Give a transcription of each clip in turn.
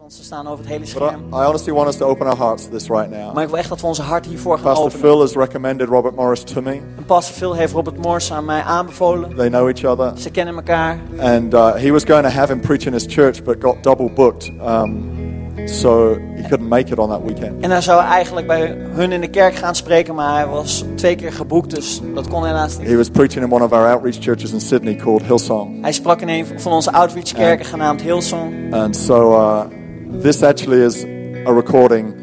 want ze staan over het hele scherm. I, honestly want us to open our hearts to this right now. Maar ik wil echt dat we onze hart hiervoor gaan Pastor openen. Phil has recommended Robert Morris to me. En Pastor Phil heeft Robert Morse aan mij aanbevolen. They know each other. Ze kennen elkaar. And uh, he was going to have him preach in his church, but got double booked. Um, so he couldn't make it on that weekend. En hij zou eigenlijk bij hun in de kerk gaan spreken, maar hij was twee keer geboekt, dus dat kon helaas niet. He was preaching in one of our outreach churches in Sydney called Hillsong. Hij sprak in een van onze outreachkerken genaamd Hillsong. And so uh, this actually is a recording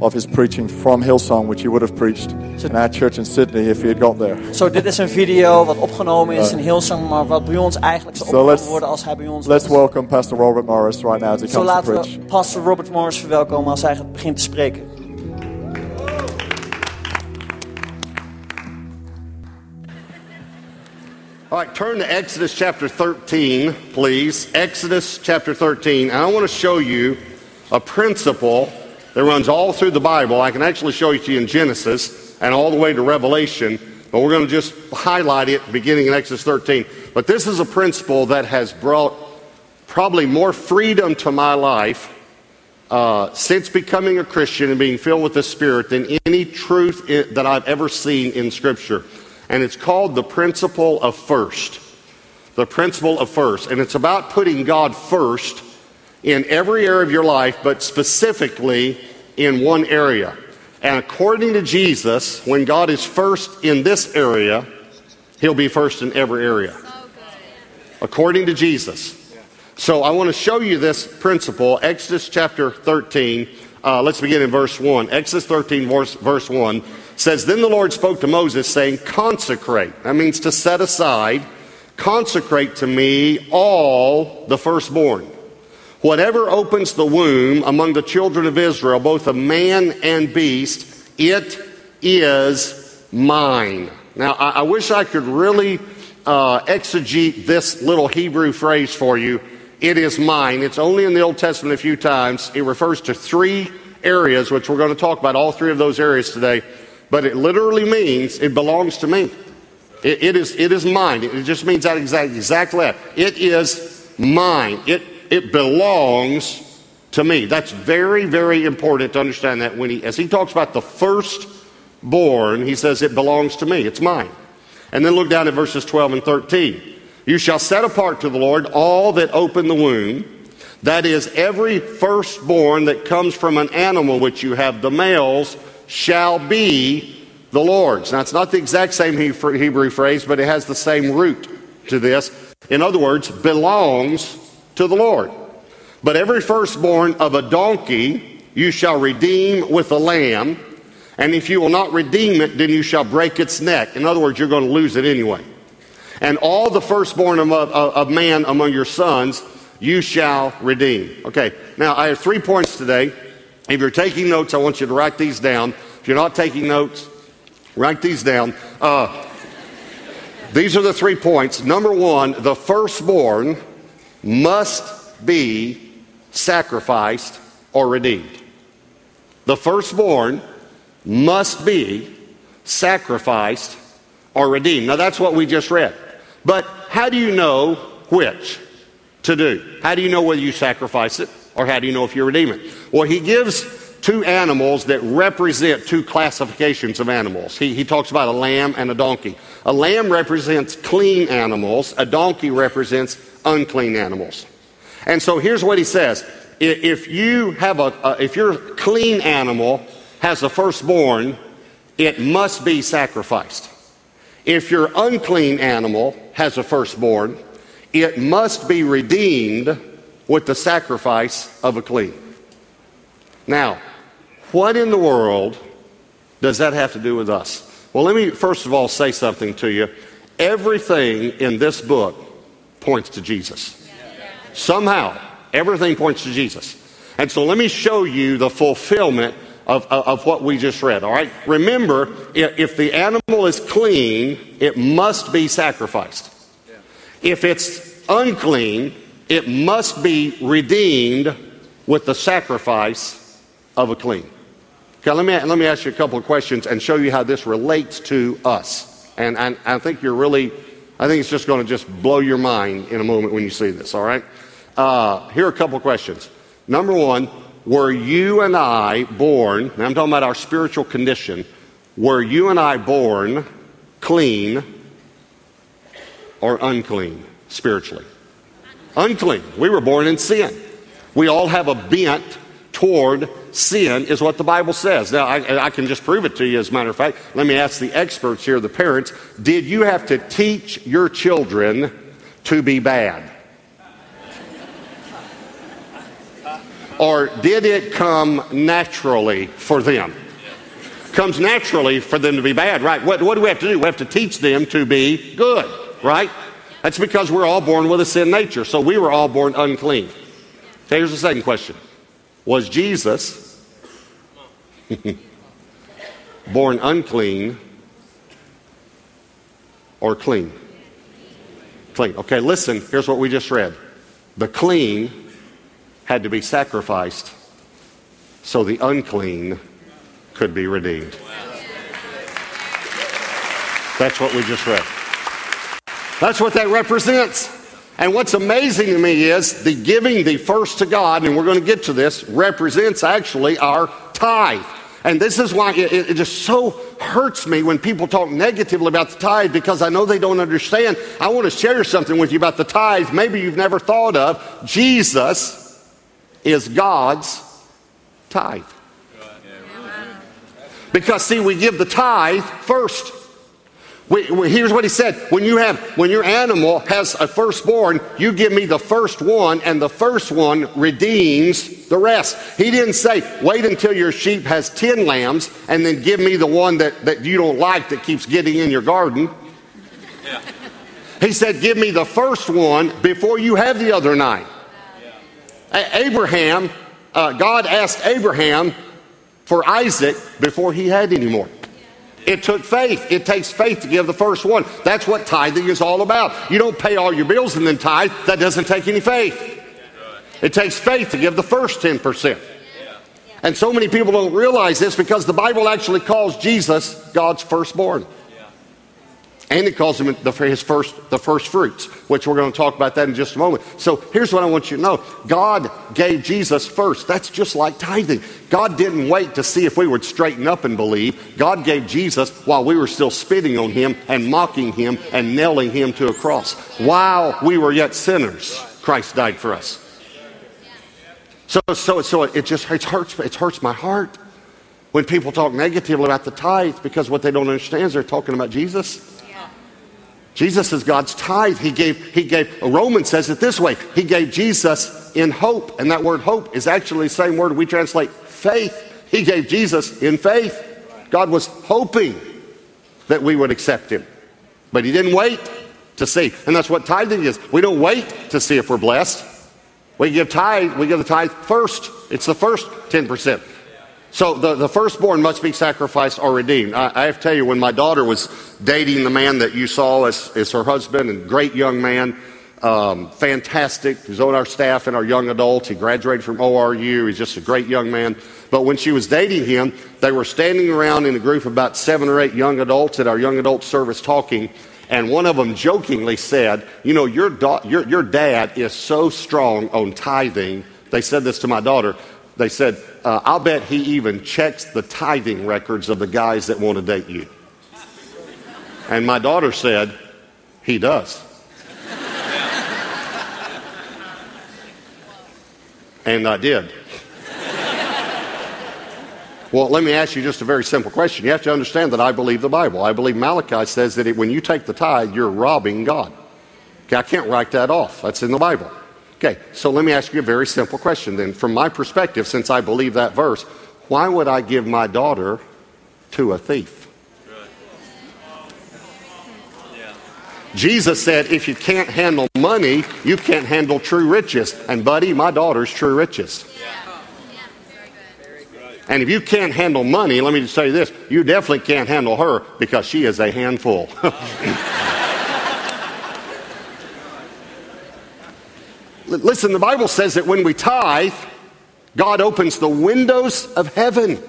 of his preaching from Hillsong, which he would have preached in our church in Sydney if he had got there. Zo, dit is een video wat opgenomen is in uh, Hillsong, maar wat bij ons eigenlijk zou So opgenomen let's- worden als hij bij ons Let's was. welcome Pastor Robert Morris right now as he Zo comes to laten preach. we Pastor Robert Morris verwelkomen als hij begint te spreken. All right, turn to Exodus chapter 13, please. Exodus chapter 13. And I want to show you a principle that runs all through the Bible. I can actually show it to you in Genesis and all the way to Revelation, but we're going to just highlight it beginning in Exodus 13. But this is a principle that has brought probably more freedom to my life uh, since becoming a Christian and being filled with the Spirit than any truth i- that I've ever seen in Scripture. And it's called the principle of first. The principle of first. And it's about putting God first in every area of your life, but specifically in one area. And according to Jesus, when God is first in this area, He'll be first in every area. According to Jesus. So I want to show you this principle, Exodus chapter 13. Uh, let's begin in verse 1. Exodus 13, verse, verse 1 says, Then the Lord spoke to Moses, saying, Consecrate. That means to set aside. Consecrate to me all the firstborn. Whatever opens the womb among the children of Israel, both of man and beast, it is mine. Now, I, I wish I could really uh, exegete this little Hebrew phrase for you. It is mine. It's only in the Old Testament a few times. It refers to three areas, which we're going to talk about all three of those areas today. But it literally means it belongs to me. It, it is, it is mine. It just means that exact, exactly that. It is mine. It, it belongs to me. That's very, very important to understand that when he, as he talks about the firstborn, he says it belongs to me. It's mine. And then look down at verses 12 and 13. You shall set apart to the Lord all that open the womb, that is, every firstborn that comes from an animal which you have, the males shall be the Lord's. Now, it's not the exact same Hebrew phrase, but it has the same root to this. In other words, belongs to the Lord. But every firstborn of a donkey you shall redeem with a lamb, and if you will not redeem it, then you shall break its neck. In other words, you're going to lose it anyway. And all the firstborn of, of, of man among your sons you shall redeem. Okay, now I have three points today. If you're taking notes, I want you to write these down. If you're not taking notes, write these down. Uh, these are the three points. Number one, the firstborn must be sacrificed or redeemed. The firstborn must be sacrificed or redeemed. Now that's what we just read. But how do you know which to do? How do you know whether you sacrifice it or how do you know if you redeem it? Well, he gives two animals that represent two classifications of animals. He, he talks about a lamb and a donkey. A lamb represents clean animals, a donkey represents unclean animals. And so here's what he says. If you have a, a if your clean animal has a firstborn, it must be sacrificed. If your unclean animal has a firstborn, it must be redeemed with the sacrifice of a clean. Now, what in the world does that have to do with us? Well, let me first of all say something to you. Everything in this book points to Jesus. Somehow, everything points to Jesus. And so let me show you the fulfillment of, of, of what we just read, all right? Remember, if, if the animal is clean, it must be sacrificed. If it's unclean, it must be redeemed with the sacrifice of a clean. Okay, let me, let me ask you a couple of questions and show you how this relates to us. And, and I think you're really, I think it's just going to just blow your mind in a moment when you see this, all right? Uh, here are a couple of questions. Number one, were you and I born, and I'm talking about our spiritual condition, were you and I born clean or unclean spiritually? Unclean. We were born in sin. We all have a bent toward sin, is what the Bible says. Now, I, I, can just prove it to you, as a matter of fact. Let me ask the experts here, the parents. Did you have to teach your children to be bad? Or did it come naturally for them? Comes naturally for them to be bad, right? What, what do we have to do? We have to teach them to be good, right? That's because we're all born with a sin nature. So we were all born unclean. Okay, here's the second question Was Jesus born unclean or clean? Clean. Okay, listen, here's what we just read. The clean had to be sacrificed so the unclean could be redeemed. That's what we just read. That's what that represents. And what's amazing to me is the giving the first to God, and we're going to get to this, represents actually our tithe. And this is why it, it, just so hurts me when people talk negatively about the tithe because I know they don't understand. I want to share something with you about the tithe. Maybe you've never thought of. Jesus is God's tithe. Because, see, we give the tithe first. We, we, here's what he said. When you have when your animal has a firstborn you give me the first one and the first one redeems the rest. He didn't say wait until your sheep has 10 lambs and then give me the one that, that you don't like that keeps getting in your garden. Yeah. he said give me the first one before you have the other nine. Abraham, uh, God asked Abraham for Isaac before he had any more. It took faith. It takes faith to give the first one. That's what tithing is all about. You don't pay all your bills and then tithe. That doesn't take any faith. It takes faith to give the first 10%. And so many people don't realize this because the Bible actually calls Jesus God's firstborn. And it calls him the, his first, the first fruits, which we're going to talk about that in just a moment. So here's what I want you to know God gave Jesus first. That's just like tithing. God didn't wait to see if we would straighten up and believe. God gave Jesus while we were still spitting on him and mocking him and nailing him to a cross. While we were yet sinners, Christ died for us. So, so, so it just it hurts, it hurts my heart when people talk negatively about the tithe because what they don't understand is they're talking about Jesus. Jesus is God's tithe. He gave, he gave, Romans says it this way He gave Jesus in hope. And that word hope is actually the same word we translate faith. He gave Jesus in faith. God was hoping that we would accept Him. But He didn't wait to see. And that's what tithing is. We don't wait to see if we're blessed. We give tithe, we give the tithe first. It's the first 10%. So the, the firstborn must be sacrificed or redeemed. I, I, have to tell you, when my daughter was dating the man that you saw as, as her husband, and great young man, um, fantastic. He's on our staff and our young adults. He graduated from ORU. He's just a great young man. But when she was dating him, they were standing around in a group of about seven or eight young adults at our young adult service talking. And one of them jokingly said, You know, your, da- your, your dad is so strong on tithing. They said this to my daughter. They said, uh, I'll bet he even checks the tithing records of the guys that want to date you. And my daughter said, He does. and I did. Well, let me ask you just a very simple question. You have to understand that I believe the Bible. I believe Malachi says that it, when you take the tithe, you're robbing God. Okay, I can't write that off. That's in the Bible. Okay, so let me ask you a very simple question then. From my perspective, since I believe that verse, why would I give my daughter to a thief? Jesus said, if you can't handle money, you can't handle true riches. And, buddy, my daughter's true riches. And if you can't handle money, let me just say this you definitely can't handle her because she is a handful. Listen, the Bible says that when we tithe, God opens the windows of heaven.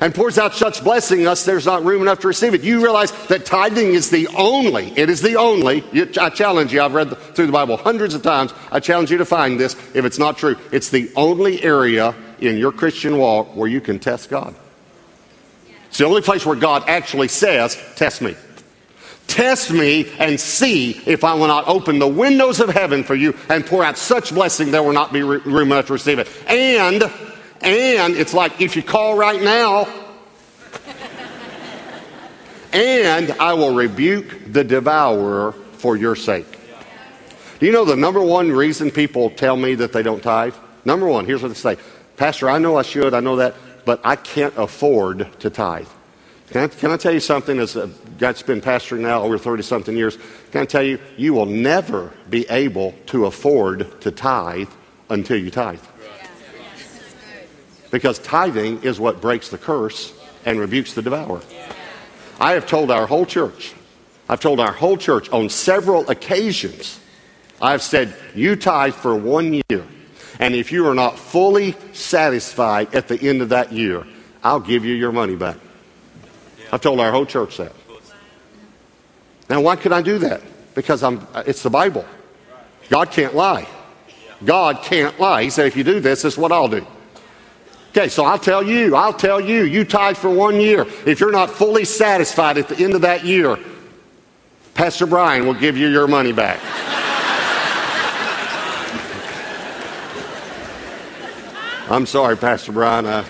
and pours out such blessing us, there's not room enough to receive it. You realize that tithing is the only, it is the only, I challenge you, I've read through the Bible hundreds of times, I challenge you to find this if it's not true. It's the only area in your Christian walk where you can test God. It's the only place where God actually says, Test me. Test me and see if I will not open the windows of heaven for you and pour out such blessing there will not be room enough to receive it. And, and it's like if you call right now, and I will rebuke the devourer for your sake. Do you know the number one reason people tell me that they don't tithe? Number one, here's what they say Pastor, I know I should, I know that, but I can't afford to tithe. Can I, can I tell you something as a guy that's been pastoring now over 30 something years? Can I tell you, you will never be able to afford to tithe until you tithe. Because tithing is what breaks the curse and rebukes the devourer. I have told our whole church, I've told our whole church on several occasions, I've said, you tithe for one year. And if you are not fully satisfied at the end of that year, I'll give you your money back. I've told our whole church that. Now, why could I do that? Because I'm, it's the Bible. God can't lie. God can't lie. He said, if you do this, this is what I'll do. Okay, so I'll tell you, I'll tell you, you tithe for one year. If you're not fully satisfied at the end of that year, Pastor Brian will give you your money back. I'm sorry, Pastor Brian.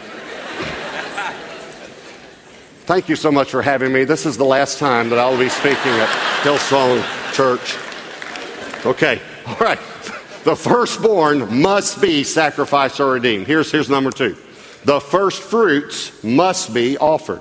Thank you so much for having me. This is the last time that I will be speaking at Hillsong Church. Okay, all right. The firstborn must be sacrificed or redeemed. Here's, here's number two. The first fruits must be offered.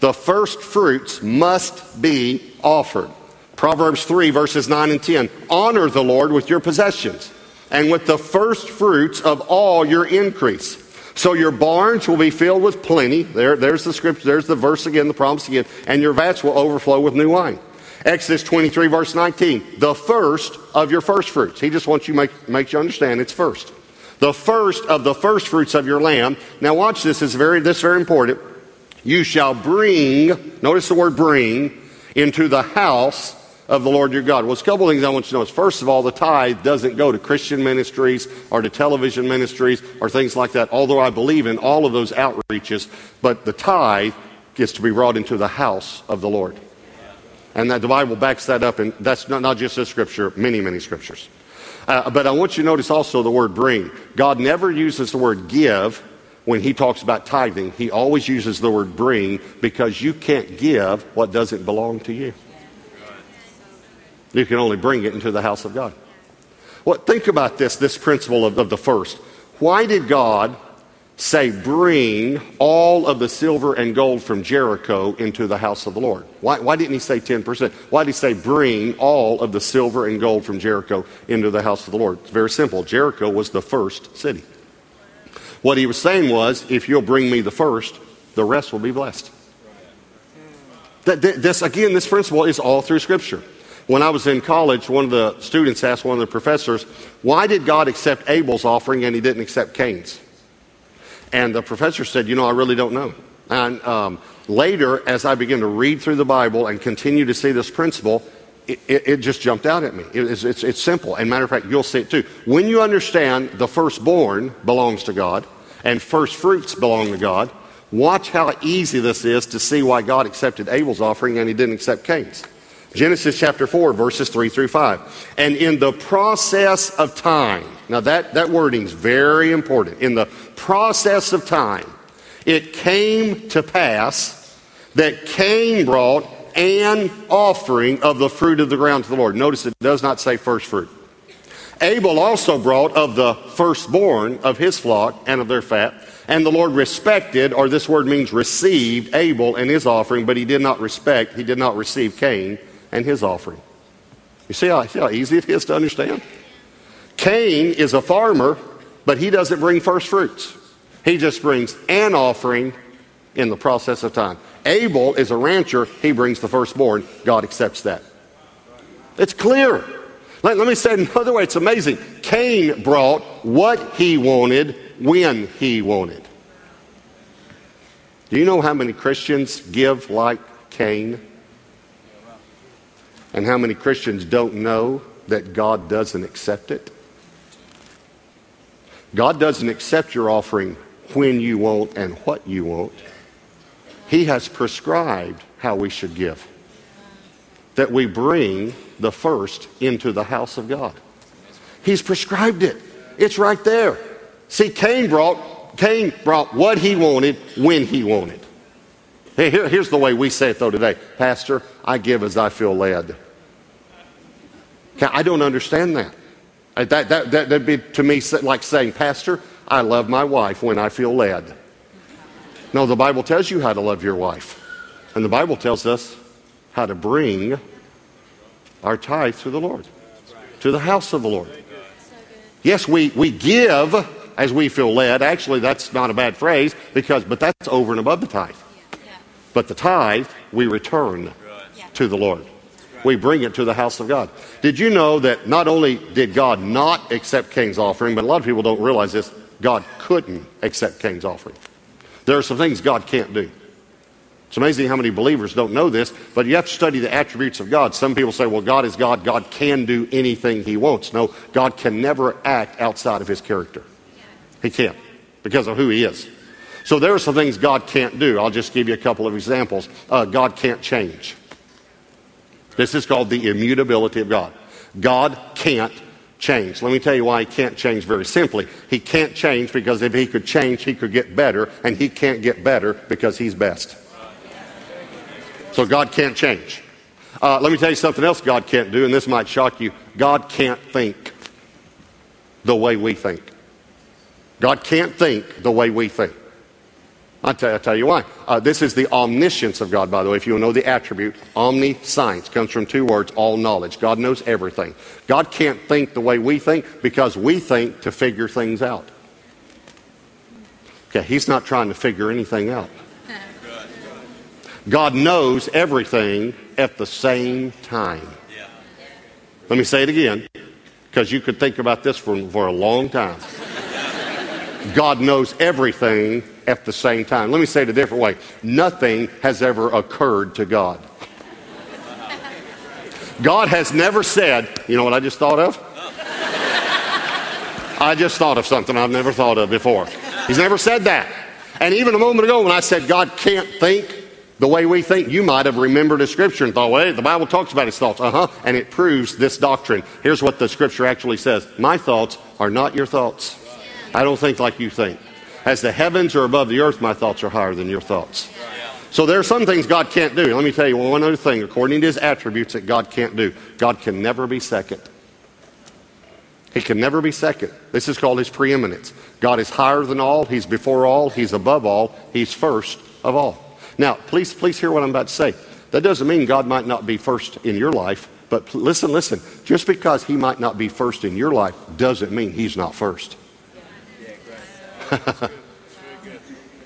The first fruits must be offered. Proverbs 3, verses 9 and 10. Honor the Lord with your possessions and with the first fruits of all your increase. So your barns will be filled with plenty. There, there's the scripture, there's the verse again, the promise again, and your vats will overflow with new wine. Exodus 23, verse 19, the first of your first fruits. He just wants you make make you understand it's first. The first of the first fruits of your lamb. Now watch this, is very this is very important. You shall bring, notice the word bring, into the house of the Lord your God. Well, there's a couple of things I want you to know. First of all, the tithe doesn't go to Christian ministries or to television ministries or things like that, although I believe in all of those outreaches. But the tithe gets to be brought into the house of the Lord. And that the Bible backs that up, and that's not, not just this scripture, many, many scriptures. Uh, but I want you to notice also the word bring. God never uses the word give when he talks about tithing. He always uses the word bring because you can't give what doesn't belong to you. You can only bring it into the house of God. Well, think about this, this principle of, of the first. Why did God say, bring all of the silver and gold from Jericho into the house of the Lord? Why, why didn't he say 10%? Why did he say, bring all of the silver and gold from Jericho into the house of the Lord? It's very simple. Jericho was the first city. What he was saying was, if you'll bring me the first, the rest will be blessed. This, again, this principle is all through Scripture. When I was in college, one of the students asked one of the professors, Why did God accept Abel's offering and he didn't accept Cain's? And the professor said, You know, I really don't know. And um, later, as I began to read through the Bible and continue to see this principle, it, it, it just jumped out at me. It, it's, it's, it's simple. And matter of fact, you'll see it too. When you understand the firstborn belongs to God and first fruits belong to God, watch how easy this is to see why God accepted Abel's offering and he didn't accept Cain's. Genesis chapter 4, verses 3 through 5. And in the process of time, now that, that wording is very important. In the process of time, it came to pass that Cain brought an offering of the fruit of the ground to the Lord. Notice it does not say first fruit. Abel also brought of the firstborn of his flock and of their fat. And the Lord respected, or this word means received, Abel and his offering, but he did not respect, he did not receive Cain and his offering. You see how, see how easy it is to understand? Cain is a farmer, but he doesn't bring first fruits. He just brings an offering in the process of time. Abel is a rancher, he brings the firstborn. God accepts that. It's clear. Let, let me say another way, it's amazing. Cain brought what he wanted when he wanted. Do you know how many Christians give like Cain? And how many Christians don't know that God doesn't accept it? God doesn't accept your offering when you want and what you want. He has prescribed how we should give. That we bring the first into the house of God. He's prescribed it. It's right there. See, Cain brought, Cain brought what he wanted when he wanted. Hey, here, here's the way we say it though today. Pastor, I give as I feel led. I don't understand that. Uh, that, that, that, would be to me like saying, Pastor, I love my wife when I feel led. No, the Bible tells you how to love your wife. And the Bible tells us how to bring our tithe to the Lord, to the house of the Lord. Yes, we, we give as we feel led. Actually, that's not a bad phrase because, but that's over and above the tithe. But the tithe, we return to the Lord. We bring it to the house of God. Did you know that not only did God not accept Cain's offering, but a lot of people don't realize this, God couldn't accept Cain's offering. There are some things God can't do. It's amazing how many believers don't know this, but you have to study the attributes of God. Some people say, well, God is God. God can do anything he wants. No, God can never act outside of his character. He can't because of who he is. So there are some things God can't do. I'll just give you a couple of examples. Uh, God can't change. This is called the immutability of God. God can't change. Let me tell you why he can't change very simply. He can't change because if he could change, he could get better, and he can't get better because he's best. So God can't change. Uh, let me tell you something else God can't do, and this might shock you. God can't think the way we think. God can't think the way we think. I'll tell, I'll tell you why. Uh, this is the omniscience of God, by the way. If you know the attribute, omniscience comes from two words, all knowledge. God knows everything. God can't think the way we think because we think to figure things out. Okay, He's not trying to figure anything out. God knows everything at the same time. Let me say it again, because you could think about this for, for a long time. God knows everything at the same time. Let me say it a different way nothing has ever occurred to God. God has never said, you know what I just thought of? I just thought of something I've never thought of before. He's never said that. And even a moment ago when I said God can't think, the way we think, you might have remembered a scripture and thought, well, the Bible talks about his thoughts. Uh huh. And it proves this doctrine. Here's what the scripture actually says My thoughts are not your thoughts. I don't think like you think. As the heavens are above the earth, my thoughts are higher than your thoughts. So there are some things God can't do. Let me tell you one other thing, according to his attributes, that God can't do. God can never be second. He can never be second. This is called his preeminence. God is higher than all, he's before all, he's above all, he's first of all. Now, please, please hear what I'm about to say. That doesn't mean God might not be first in your life, but listen, listen. Just because He might not be first in your life doesn't mean He's not first.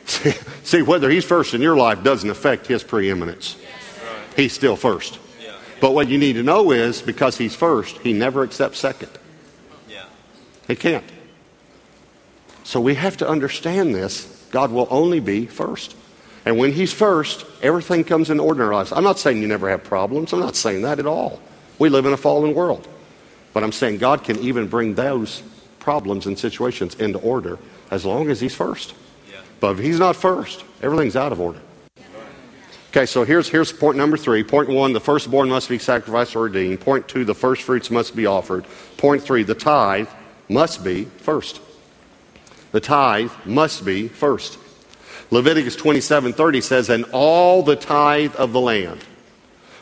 See, see, whether He's first in your life doesn't affect His preeminence. He's still first. But what you need to know is because He's first, He never accepts second. He can't. So we have to understand this. God will only be first. And when He's first, everything comes in order in our lives. I'm not saying you never have problems. I'm not saying that at all. We live in a fallen world. But I'm saying God can even bring those problems and situations into order as long as He's first. Yeah. But if He's not first, everything's out of order. Okay, so here's, here's point number three. Point one, the firstborn must be sacrificed or redeemed. Point two, the first fruits must be offered. Point three, the tithe must be first. The tithe must be first. Leviticus 27:30 says, "And all the tithe of the land,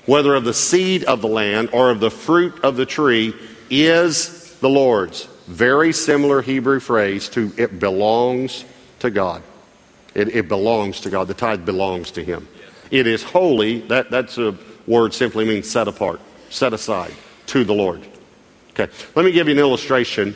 whether of the seed of the land or of the fruit of the tree, is the Lord's." Very similar Hebrew phrase to it belongs to God. It, it belongs to God. The tithe belongs to Him. It is holy. That, that's a word simply means set apart, set aside to the Lord. Okay, let me give you an illustration,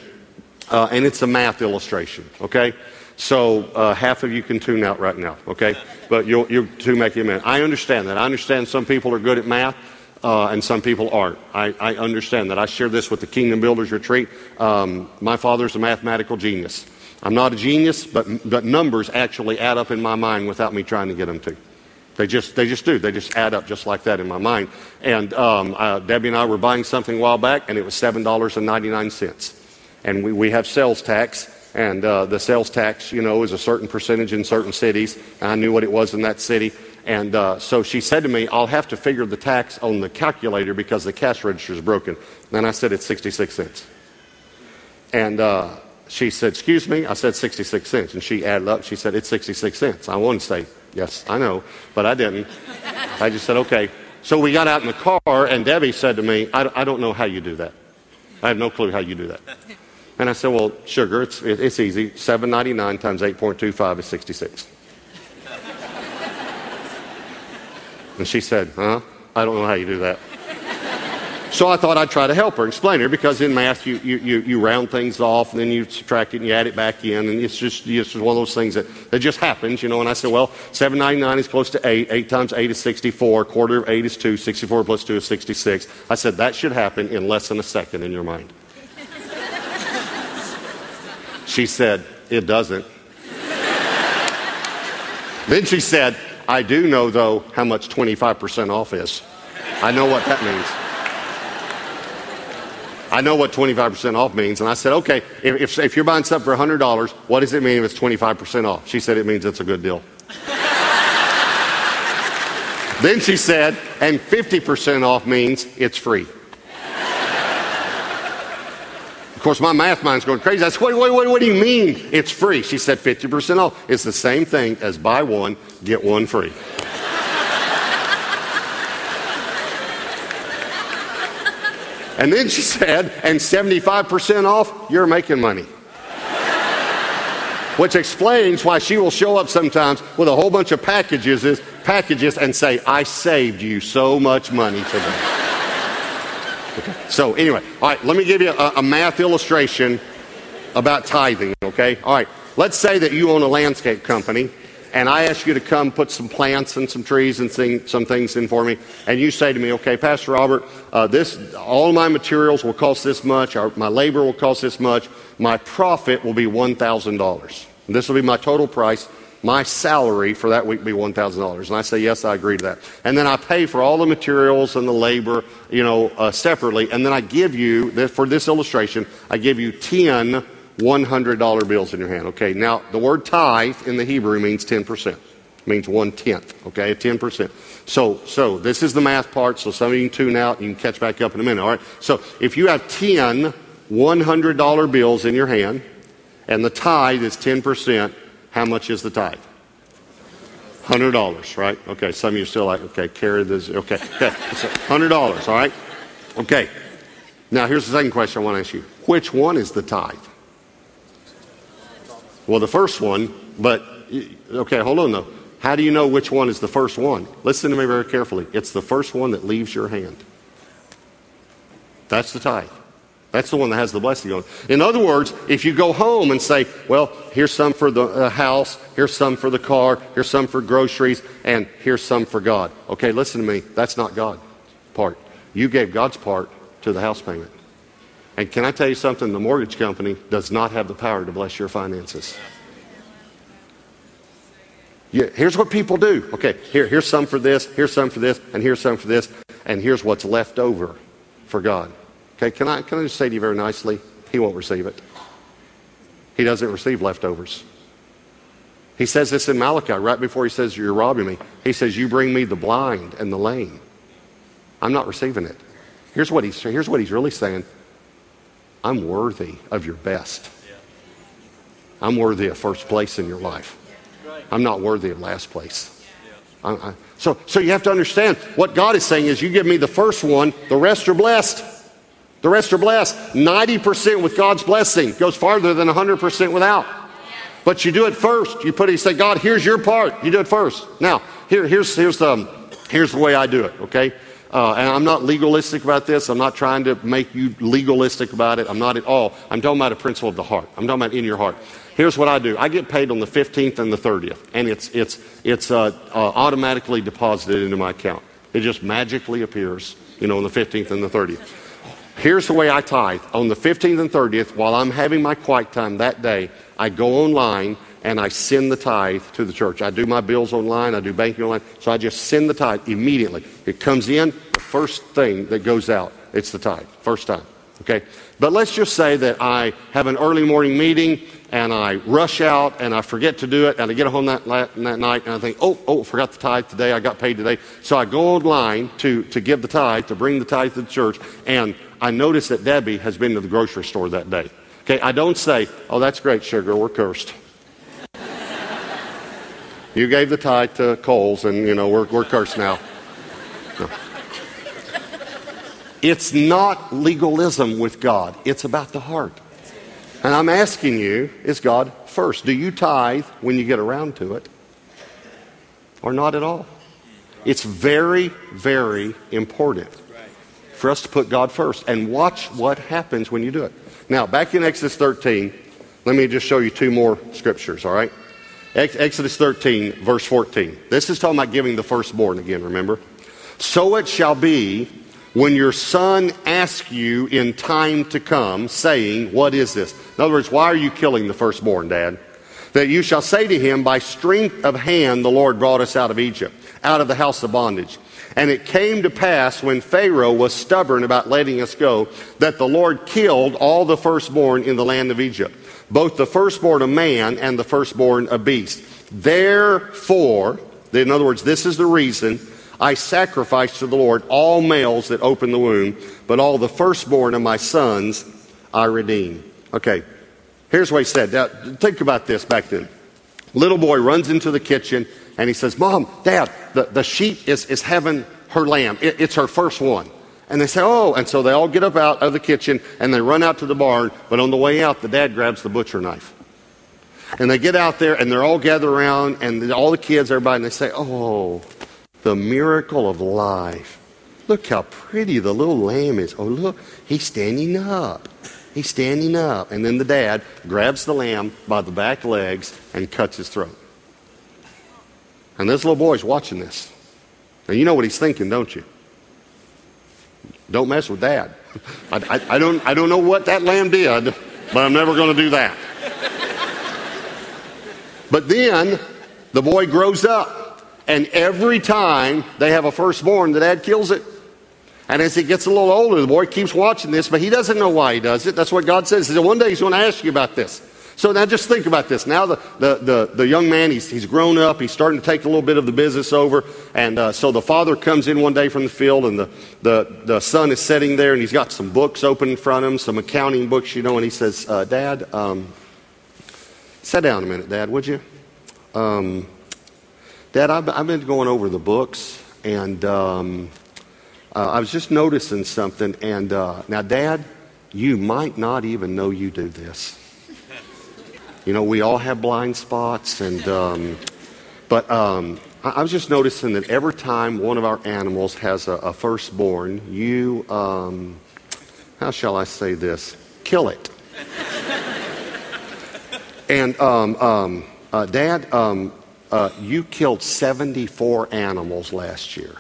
uh, and it's a math illustration. Okay, so uh, half of you can tune out right now, okay? But you'll, you'll tune back in a minute. I understand that. I understand some people are good at math. Uh, and some people aren't. I, I, understand that. I share this with the Kingdom Builders Retreat. Um, my father's a mathematical genius. I'm not a genius, but, but numbers actually add up in my mind without me trying to get them to. They just, they just do. They just add up just like that in my mind. And um, uh, Debbie and I were buying something a while back, and it was $7.99. And we, we have sales tax, and uh, the sales tax, you know, is a certain percentage in certain cities. I knew what it was in that city. And uh, so she said to me, I'll have to figure the tax on the calculator because the cash register is broken. And I said, it's 66 cents. And uh, she said, Excuse me? I said 66 cents. And she added up. She said, It's 66 cents. I wanted to say, Yes, I know, but I didn't. I just said, Okay. So we got out in the car, and Debbie said to me, I, I don't know how you do that. I have no clue how you do that. And I said, Well, sugar, it's, it's easy. 799 times 8.25 is 66. And she said, Huh? I don't know how you do that. So I thought I'd try to help her, explain her, because in math you, you, you, you, round things off, and then you subtract it and you add it back in, and it's just, it's just one of those things that, that just happens, you know. And I said, well, 799 is close to 8. 8 times 8 is 64. Quarter of 8 is 2. 64 plus 2 is 66. I said, that should happen in less than a second in your mind. she said, it doesn't. then she said, I do know, though, how much 25% off is. I know what that means. I know what 25% off means. And I said, okay, if, if, if you're buying something for $100, what does it mean if it's 25% off? She said, it means it's a good deal. then she said, and 50% off means it's free. Of course, my math mind's going crazy. I said, wait, wait, wait, what do you mean it's free? She said, 50% off. It's the same thing as buy one, get one free. And then she said, and 75% off, you're making money. Which explains why she will show up sometimes with a whole bunch of packages, packages and say, I saved you so much money today. Okay. So, anyway, all right, let me give you a, a math illustration about tithing, okay? All right, let's say that you own a landscape company and I ask you to come put some plants and some trees and thing, some things in for me, and you say to me, okay, Pastor Robert, uh, this, all my materials will cost this much, my labor will cost this much, my profit will be $1,000. This will be my total price. My salary for that week be $1,000. And I say, yes, I agree to that. And then I pay for all the materials and the labor, you know, uh, separately. And then I give you, for this illustration, I give you 10 $100 bills in your hand. Okay, now the word tithe in the Hebrew means 10%. It means one tenth, okay, 10%. So, so this is the math part, so some of you can tune out you can catch back up in a minute, all right? So if you have 10 $100 bills in your hand and the tithe is 10%, how much is the tithe? $100, right? Okay, some of you are still like, okay, carry this, okay, okay, $100, all right? Okay. Now here's the second question I want to ask you. Which one is the tithe? Well, the first one, but okay, hold on though. How do you know which one is the first one? Listen to me very carefully. It's the first one that leaves your hand. That's the tithe. That's the one that has the blessing on it. In other words, if you go home and say, well, here's some for the uh, house, here's some for the car, here's some for groceries, and here's some for God. Okay, listen to me. That's not God's part. You gave God's part to the house payment. And can I tell you something? The mortgage company does not have the power to bless your finances. Yeah, here's what people do. Okay, here, here's some for this, here's some for this, and here's some for this, and here's what's left over for God. Okay, can I, can I just say to you very nicely? He won't receive it. He doesn't receive leftovers. He says this in Malachi right before he says, You're robbing me. He says, You bring me the blind and the lame. I'm not receiving it. Here's what he's, here's what he's really saying I'm worthy of your best. I'm worthy of first place in your life. I'm not worthy of last place. I, I, so, so you have to understand what God is saying is you give me the first one, the rest are blessed. The rest are blessed. 90% with God's blessing goes farther than 100% without. But you do it first. You put it, you say, God, here's your part. You do it first. Now, here, here's, here's, the, here's the way I do it, okay? Uh, and I'm not legalistic about this. I'm not trying to make you legalistic about it. I'm not at all. I'm talking about a principle of the heart. I'm talking about in your heart. Here's what I do. I get paid on the 15th and the 30th, and it's, it's, it's uh, uh, automatically deposited into my account. It just magically appears, you know, on the 15th and the 30th. Here's the way I tithe. On the 15th and 30th, while I'm having my quiet time that day, I go online and I send the tithe to the church. I do my bills online, I do banking online, so I just send the tithe immediately. It comes in, the first thing that goes out, it's the tithe, first time. Okay? But let's just say that I have an early morning meeting and I rush out and I forget to do it and I get home that, that night and I think, oh, oh, forgot the tithe today. I got paid today. So I go online to, to give the tithe, to bring the tithe to the church, and I notice that Debbie has been to the grocery store that day. Okay, I don't say, oh, that's great, sugar, we're cursed. you gave the tithe to Coles and, you know, we're, we're cursed now. No. It's not legalism with God, it's about the heart. And I'm asking you, is God first? Do you tithe when you get around to it? Or not at all? It's very, very important for us to put God first and watch what happens when you do it. Now, back in Exodus 13, let me just show you two more scriptures, all right? Exodus 13, verse 14. This is talking about giving the firstborn again, remember? So it shall be when your son asks you in time to come, saying, What is this? In other words, why are you killing the firstborn, Dad? That you shall say to him, By strength of hand the Lord brought us out of Egypt, out of the house of bondage. And it came to pass when Pharaoh was stubborn about letting us go, that the Lord killed all the firstborn in the land of Egypt, both the firstborn of man and the firstborn of beast. Therefore, in other words, this is the reason I sacrifice to the Lord all males that open the womb, but all the firstborn of my sons I redeem. Okay, here's what he said. Now, think about this back then. Little boy runs into the kitchen and he says, Mom, Dad, the, the sheep is, is having her lamb. It, it's her first one. And they say, Oh, and so they all get up out of the kitchen and they run out to the barn, but on the way out, the dad grabs the butcher knife. And they get out there and they're all gathered around and all the kids, everybody, and they say, Oh, the miracle of life. Look how pretty the little lamb is. Oh, look, he's standing up. He's standing up. And then the dad grabs the lamb by the back legs and cuts his throat. And this little boy's watching this. And you know what he's thinking, don't you? Don't mess with dad. I, I, I don't, I don't know what that lamb did, but I'm never going to do that. But then the boy grows up and every time they have a firstborn, the dad kills it. And as he gets a little older, the boy keeps watching this, but he doesn't know why he does it. That's what God says. He said, one day he's going to ask you about this. So now just think about this. Now the, the, the, the young man, he's, he's grown up. He's starting to take a little bit of the business over. And uh, so the father comes in one day from the field, and the, the, the son is sitting there, and he's got some books open in front of him, some accounting books, you know, and he says, uh, Dad, um, sit down a minute, Dad, would you? Um, Dad, I've, I've been going over the books, and um, uh, I was just noticing something. And uh, now, Dad, you might not even know you do this. You know, we all have blind spots, and um, but um, I, I, was just noticing that every time one of our animals has a, a firstborn, you, um, how shall I say this, kill it. and um, um, uh, Dad, um, uh, you killed 74 animals last year.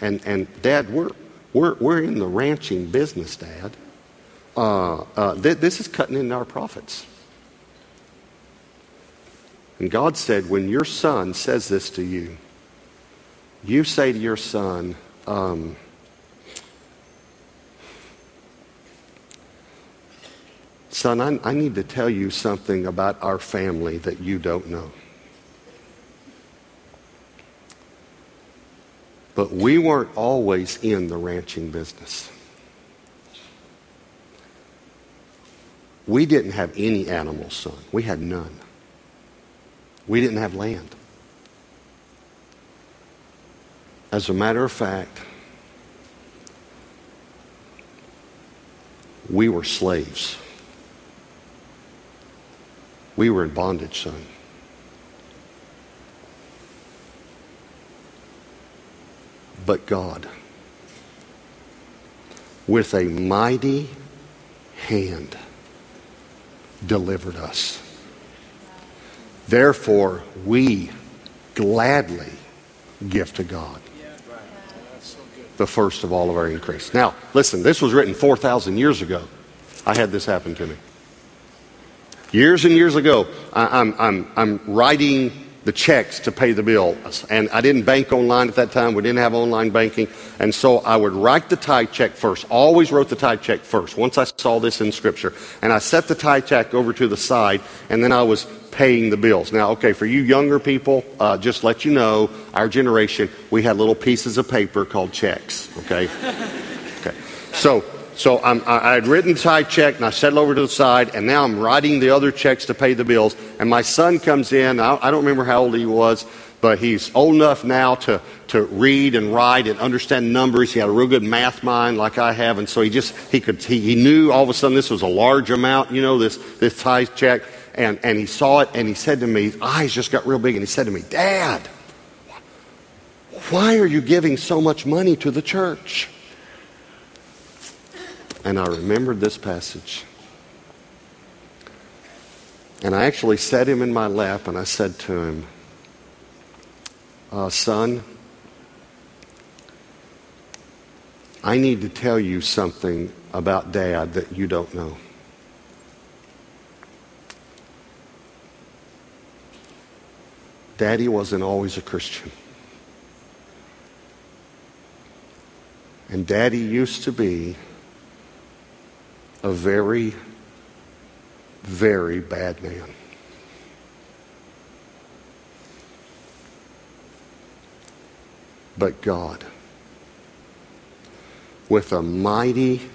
And, and Dad, we're, we're, we're in the ranching business, Dad. Uh, uh, th- this is cutting into our profits. And God said, when your son says this to you, you say to your son, um, Son, I, I need to tell you something about our family that you don't know. But we weren't always in the ranching business. We didn't have any animals, son. We had none. We didn't have land. As a matter of fact, we were slaves. We were in bondage, son. but God. With a mighty hand delivered us. Therefore, we gladly give to God the first of all of our increase. Now, listen, this was written 4,000 years ago. I had this happen to me. Years and years ago, I, I'm, I'm, I'm writing the checks to pay the bills. And I didn't bank online at that time. We didn't have online banking. And so I would write the tithe check first. Always wrote the tithe check first once I saw this in Scripture. And I set the tithe check over to the side, and then I was paying the bills. Now, okay, for you younger people, uh, just let you know, our generation, we had little pieces of paper called checks, okay? okay. So, so I'm, I had written the tithe check and I set it over to the side, and now I'm writing the other checks to pay the bills. And my son comes in. I, I don't remember how old he was, but he's old enough now to, to read and write and understand numbers. He had a real good math mind like I have, and so he just he could he, he knew all of a sudden this was a large amount, you know, this this tithe check. And, and he saw it and he said to me, his eyes just got real big, and he said to me, Dad, why are you giving so much money to the church? And I remembered this passage. And I actually set him in my lap and I said to him, uh, Son, I need to tell you something about Dad that you don't know. Daddy wasn't always a Christian. And Daddy used to be a very, very bad man. But God, with a mighty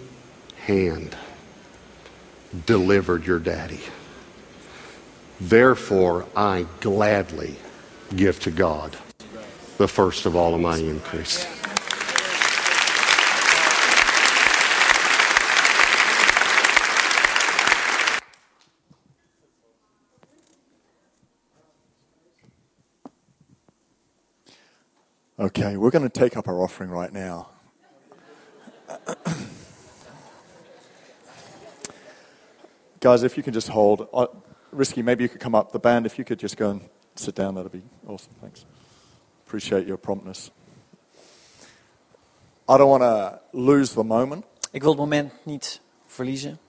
hand, delivered your daddy. Therefore, I gladly give to God the first of all of my increase. Okay, we're going to take up our offering right now. Guys, if you can just hold. Uh, Risky, maybe you could come up. The band, if you could just go and sit down, that'd be awesome. Thanks. Appreciate your promptness. I don't want to lose the moment. Ik wil het moment niet verliezen.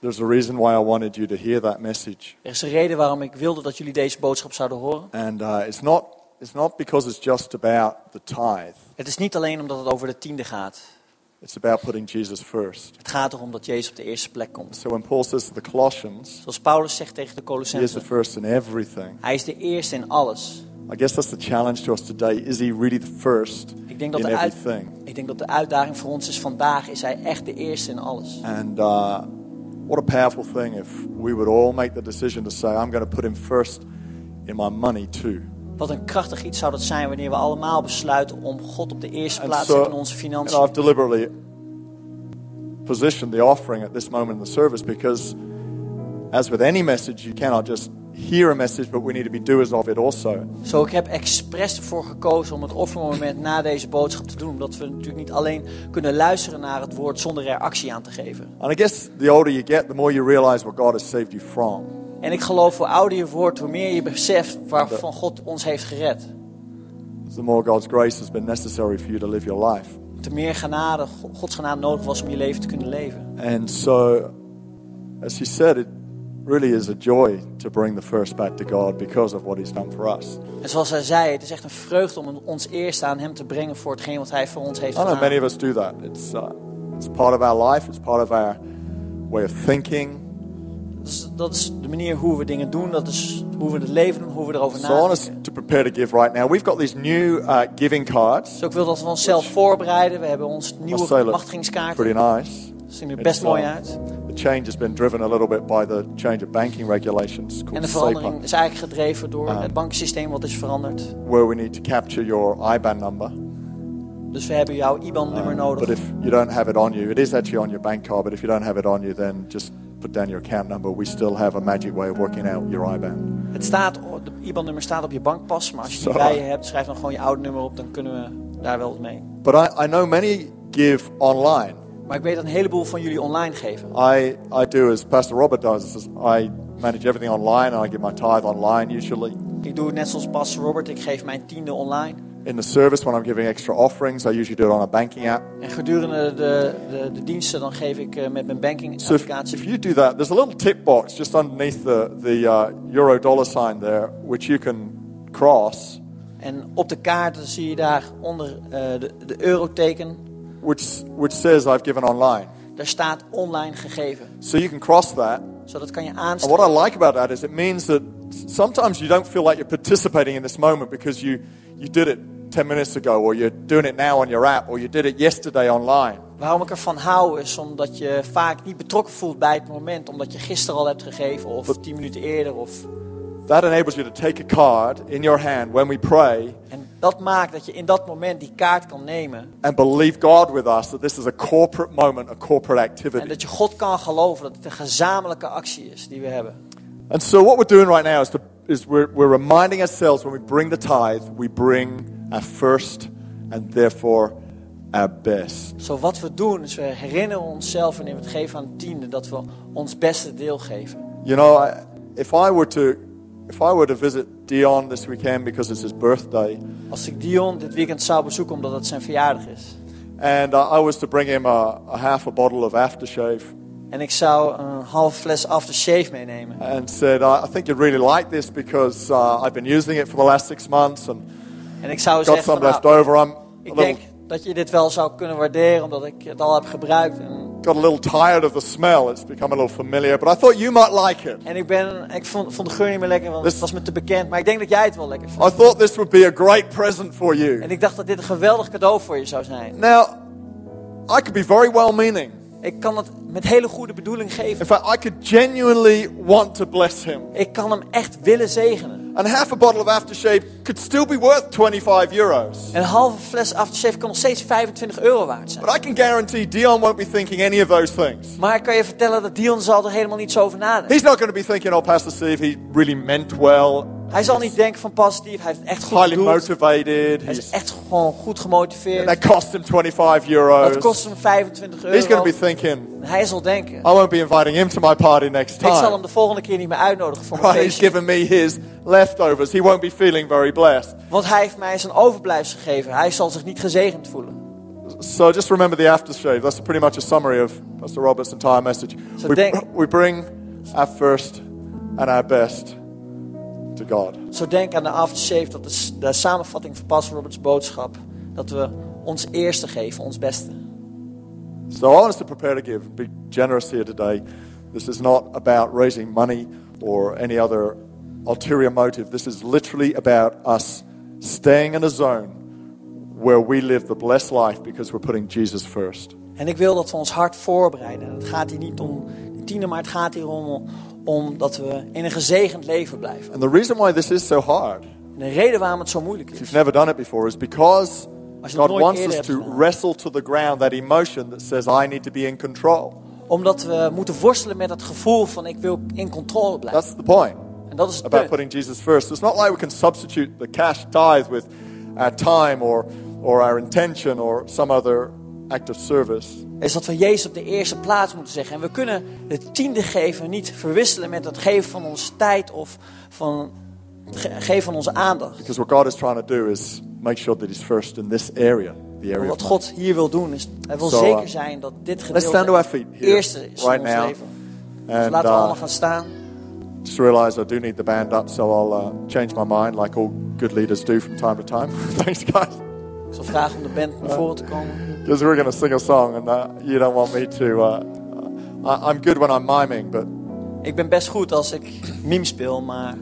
There's a reason why I wanted you to hear that message. Er is een reden waarom ik wilde dat jullie deze boodschap zouden horen. And uh, it's, not, it's not because it's just about the tithe, Het is niet alleen omdat het over de tiende gaat. It's about putting Jesus first. Het gaat erom dat Jezus op de eerste plek komt. So when Paul says to the Colossians, Zoals Paulus zegt tegen de He is the first in everything. Hij is de eerste in alles. I guess that's the challenge to us today. Is he really the first Ik denk dat in de, uit- everything? ik denk dat de uitdaging voor ons is vandaag. Is hij echt de eerste in alles. And uh, what a powerful thing if we would all make the decision to say, I'm going to put him first in my money too. Wat een krachtig iets zou dat zijn wanneer we allemaal besluiten om God op de eerste And plaats te so, zetten in onze you know, I've financiën. deliberately positioned the offering at this moment in the service because, as with any message, you cannot just hear a message, but we need to be doers of it also. Zo, ik heb expres ervoor gekozen om het offermoment na deze boodschap te doen. Omdat we natuurlijk niet alleen kunnen luisteren naar het woord zonder er actie aan te geven. And I guess the older you get, the more you realize what God has saved you from. En ik geloof hoe ouder je wordt, hoe meer je beseft waarvan God ons heeft gered. The more God's grace has been necessary for you to live your life. Te meer genade, Gods genade nodig was om je leven te kunnen leven. And so, as he said, it really is a joy to bring the first back to God because of what he's done for us. En zoals hij zei, het is echt een vreugde om ons eerste aan hem te brengen voor hetgeen wat hij voor ons heeft I know many gedaan. of us do that. It's, uh, it's part of our life, it's part of our way of thinking. Dat is, dat is de manier hoe we dingen doen, dat is hoe we het leven doen, hoe we erover So I want us nadenken. to prepare to give right now. We've got these new uh, giving cards. Dus ik wil dat we onszelf voorbereiden. We hebben ons nieuwe machtigingskaarten. pretty nice. Dat zien er best mooi uh, uit. The change has been driven a little bit by the change of banking regulations En de SEPA, verandering is eigenlijk gedreven door Ah. het banksysteem wat is veranderd. where we need to capture your IBAN number. Dus we hebben jouw IBAN-nummer Um, nodig. But if you don't have it on you, it is actually on your bank card, but if you don't have it on you, then just put down your account number. We still have a magic way of working out your IBAN. Het staat, de IBAN-nummer staat op je bankpas, maar als je Zo. bij je hebt, schrijf dan gewoon je oude nummer op, dan kunnen we daar wel mee. But I, I know many give online. Maar ik weet dat een heleboel van jullie online geven. I, I do as Pastor Robert does. I manage everything online and I give my tithe online usually. Ik doe het net zoals Pastor Robert, ik geef mijn tiende online. In the service when I'm giving extra offerings. I usually do it on a banking app. En gedurende de, de, de diensten dan geef ik eh, met mijn banking So if, applicatie. if you do that, there's a little tip box just underneath the, the uh, euro dollar sign there, which you can cross, En op de kaart zie je daar onder eh, de, de euroteken. which, which says I've given online. Daar staat online gegeven. So you can cross that. Zo dat kan je And aanstellen. what I like about that is it means that sometimes you don't feel like you're participating in this moment because you, you did it 10 minutes ago, or you're doing it now on your app, or you did it yesterday online. Waarom ik ervan hou is omdat je vaak niet betrokken voelt bij het moment. Omdat je gisteren al hebt gegeven of tien minuten eerder. Of... That enables you to take a card in your hand when we pray En dat maakt dat je in dat moment die kaart kan nemen. and believe God with us that this is a corporate moment, a corporate En activity. dat je God kan geloven dat het een gezamenlijke actie is die we hebben. And so what we're doing right now is, to, is we're, we're reminding ourselves when we bring the tithe, we bring our first and therefore our best. So, wat we doen is we herinneren onszelf wanneer we het geven aan de tiende dat we ons beste deel geven. You know, I, if I were to if I were to visit Dion this weekend because it's his birthday, Als ik Dion dit weekend zou bezoeken omdat het zijn verjaardag is. and I was to bring him a, a half a bottle of aftershave, En ik zou een half fles aftershave meenemen. and said, I, think you'd really like this because uh, I've been using it for the last six months and En ik zou got zeggen, some left over. I'm ik denk dat je dit wel zou kunnen waarderen omdat ik het al heb gebruikt. En, got a little tired of the smell. It's become a little familiar, but I thought you might like it. en ik, ben, ik vond, vond de geur niet meer lekker, want Dus- het was me te bekend. Maar ik denk dat jij het wel lekker vindt. I thought this would be a great present for you. En ik dacht dat dit een geweldig cadeau voor je zou zijn. Now, I could be very well meaning. Ik kan het met hele goede bedoeling geven. In fact, I could genuinely want to bless him. Ik kan hem echt willen zegenen. And half a bottle of aftershave could still be worth 25 euros. Een halve fles aftershave kan nog steeds 25 euro waard zijn. But I can guarantee Dion won't be thinking any of those things. Maar ik kan je vertellen dat Dion zal er helemaal niet zo over nadenken. He's not going to be thinking, oh, Pastor Steve, he really meant well. Hij zal niet denken van positief, hij heeft echt goed highly bedoeld. motivated. Hij is He's, echt gewoon goed gemotiveerd. that cost him 25 euros. Dat kost hem 25 He's going euro. to be thinking, En hij zal denken, I won't be inviting him to my party next ik zal hem time. de volgende keer niet meer uitnodigen voor mijn Right, he's feestje. given me his leftovers. He won't be feeling very blessed. Want hij heeft mij zijn overblijfsel gegeven. Hij zal zich niet gezegend voelen. So just remember the aftershave. That's pretty much a summary of Pastor Robert's entire message. So we, denk- we bring our first and our best God. Zo denk aan de aftershave, dat is de samenvatting van Pastor Roberts boodschap. Dat we ons eerste geven, ons beste. So I want us to prepare to give. Be generous here today. This is not about raising money or any other ulterior motive. This is literally about us staying in a zone where we live the blessed life because we're putting Jesus first. En ik wil dat we ons hart voorbereiden. En het gaat hier niet om de tiende, maar het gaat hier om, om dat we in een gezegend leven blijven. And the reason why this is so hard, En de reden waarom het zo moeilijk if is, you've never done it before, is because Als je het God nooit wants us to gedaan. wrestle to the ground that emotion that says, I need to be in control. omdat we moeten worstelen met het gevoel van ik wil in controle blijven. That's the point. En dat is het about punt. putting Jesus first. It's not like we can substitute the cash tithe with our time or, or our intention or some other act of service. Is dat we Jezus op de eerste plaats moeten zeggen. En we kunnen het tiende geven niet verwisselen met het geven van onze tijd of van het ge- geven van onze aandacht. Because what God is trying to do is make sure that He's first in this area, the area Wat God hier wil doen is, hij wil So, uh, zeker zijn dat dit gedeelte het eerste is right in ons now. leven. Dus And laten we allemaal uh, gaan staan. just realize I do need the band up, so I'll uh, change my mind like all good leaders do from time to time. Thanks, guys. Ik zal vragen om de band naar voren te komen. Because we're going to sing a song, and uh, you don't want me to. Uh, I- I'm good when I'm miming, but Ik ben best goed als ik meme speel, maar,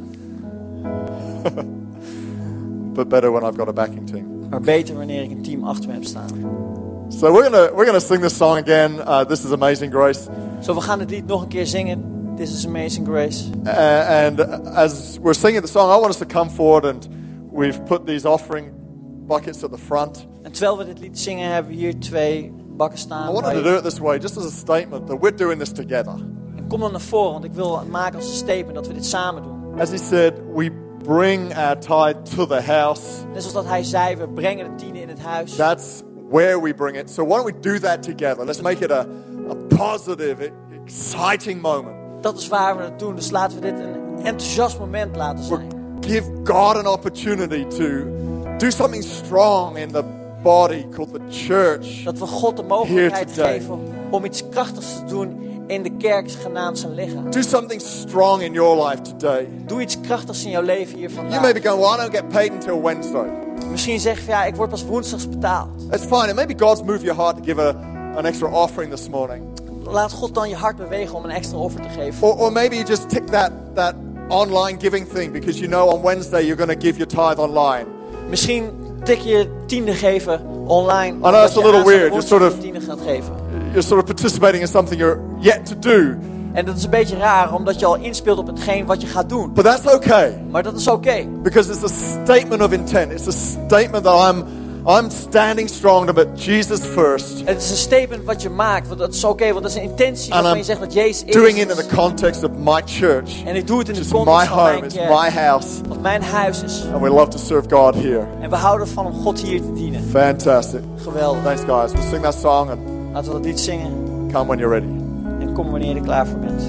but better when I've got a backing team. maar beter wanneer ik een team achter me heb staan. So we're gonna we're gonna sing this song again. Uh, this is Amazing Grace, Zo, we gaan het lied nog een keer zingen. This is Amazing Grace. uh, and as we're singing the song, I want us to come forward, and we've put these offering buckets at the front. En terwijl we dit lied zingen, hebben we hier twee bakken I wanted to do it this way, just as a statement that we're doing this together. En kom dan naar voren, want ik wil het maken als een statement dat we dit samen doen. As he said, we bring our tithe to the house. Net zoals dat hij zei, we brengen de tiende in het huis. That's where we bring it. So why don't we do that together? Let's make it a, a positive, exciting moment. Dat is waar we het doen. Dus laten we dit een enthousiast moment laten zijn. Give God an opportunity to do something strong in the body called the church. Dat we God de mogelijkheid geven om iets krachtigs te doen in de kerk genaamd zijn lichaam. Do something strong in your life today. Doe iets krachtigs in jouw leven hier You vandaag. may be going, well, I don't get paid until Wednesday. Misschien zeg je ja, ik word pas woensdags betaald. That's fine. And maybe God's moved your heart to give a, an extra offering this morning. Laat God dan je hart bewegen om een extra offer te geven. Or, or maybe you just tick that, that online giving thing because you know on Wednesday you're going to give your tithe online. Misschien tik je tiende geven online. know omdat it's a little weird, woensdag sort of- tiende gaat geven. You're sort of participating in something you're yet to do. En dat is een beetje raar, omdat je al inspeelt op hetgeen wat je gaat doen. But that's okay Maar dat is oké. because it's a statement of intent. It's a statement that I'm, I'm standing strong put Jesus first. Het is een statement wat je maakt, want dat is oké, want dat is een intentie waarvan je zegt dat Jezus Doing eerst it in is. the context of my church. En ik doe het in de It's my context van home. mijn It's kerk. my house. Mijn huis is. And we love to serve God here. En we houden ervan om God hier te dienen. Fantastic. Geweldig. Thanks, guys. We'll sing that song and Laten we dat lied zingen. come when you're ready. En kom wanneer je er klaar voor bent.